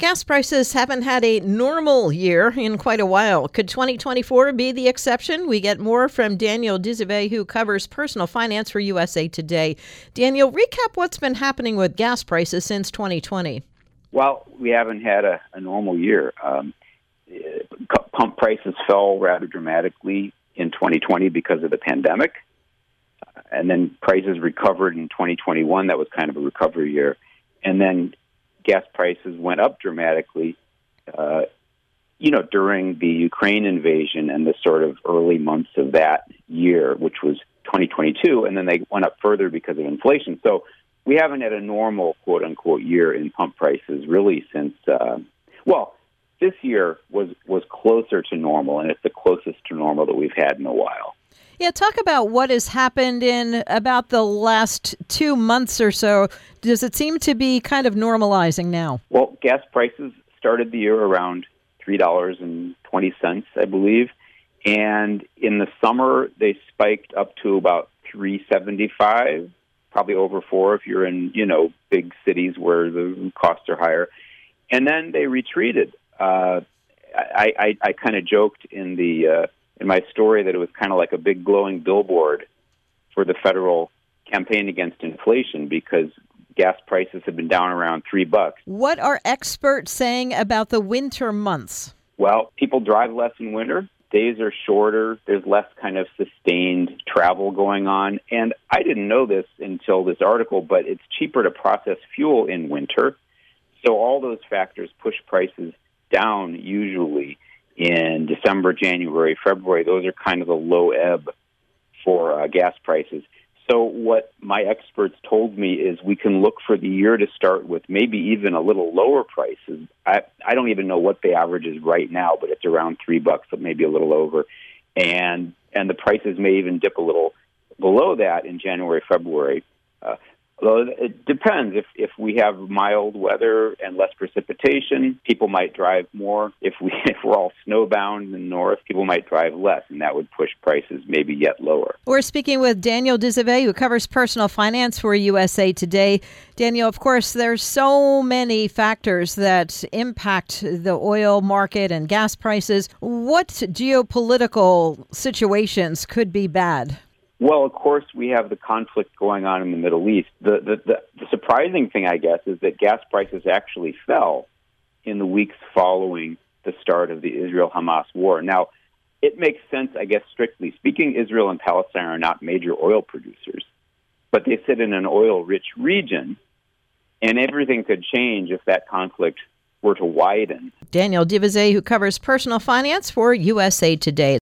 Gas prices haven't had a normal year in quite a while. Could 2024 be the exception? We get more from Daniel De Vise, who covers personal finance for USA Today. Daniel, recap what's been happening with gas prices since 2020. Well, we haven't had a, a normal year. Um, pump prices fell rather dramatically in 2020 because of the pandemic. And then prices recovered in 2021. That was kind of a recovery year. And then gas prices went up dramatically, uh, you know, during the Ukraine invasion and the sort of early months of that year, which was 2022, and then they went up further because of inflation. So we haven't had a normal quote unquote year in pump prices really since, uh, well, this year was was closer to normal, and it's the closest to normal that we've had in a while. Yeah, talk about what has happened in about the last two months or so. Does it seem to be kind of normalizing now? Well, gas prices started the year around three dollars and twenty cents, I believe, and in the summer they spiked up to about three seventy five, probably over four if you're in you know big cities where the costs are higher, and then they retreated. Uh, I, I, I kind of joked in the uh, in my story that it was kind of like a big glowing billboard for the federal campaign against inflation because gas prices have been down around three bucks. What are experts saying about the winter months? Well, people drive less in winter. Days are shorter. There's less kind of sustained travel going on. And I didn't know this until this article, but it's cheaper to process fuel in winter. So all those factors push prices down usually in December, January, February. Those are kind of the low ebb for uh, gas prices. So, what my experts told me is we can look for the year to start with maybe even a little lower prices. I, I don't even know what the average is right now, but it's around three bucks, but maybe a little over. And and the prices may even dip a little below that in January, February. Uh, Although it depends. If if we have mild weather and less precipitation, people might drive more. If we if we're all snowbound in the north, people might drive less, and that would push prices maybe yet lower. We're speaking with Daniel De Vise, who covers personal finance for USA Today. Daniel, of course, there's so many factors that impact the oil market and gas prices. What geopolitical situations could be bad? Well, of course, we have the conflict going on in the Middle East. The, the, the, the surprising thing, I guess, is that gas prices actually fell in the weeks following the start of the Israel Hamas war. Now, it makes sense, I guess, strictly speaking. Israel and Palestine are not major oil producers, but they sit in an oil rich region, and everything could change if that conflict were to widen. Daniel De Vise, who covers personal finance for USA Today.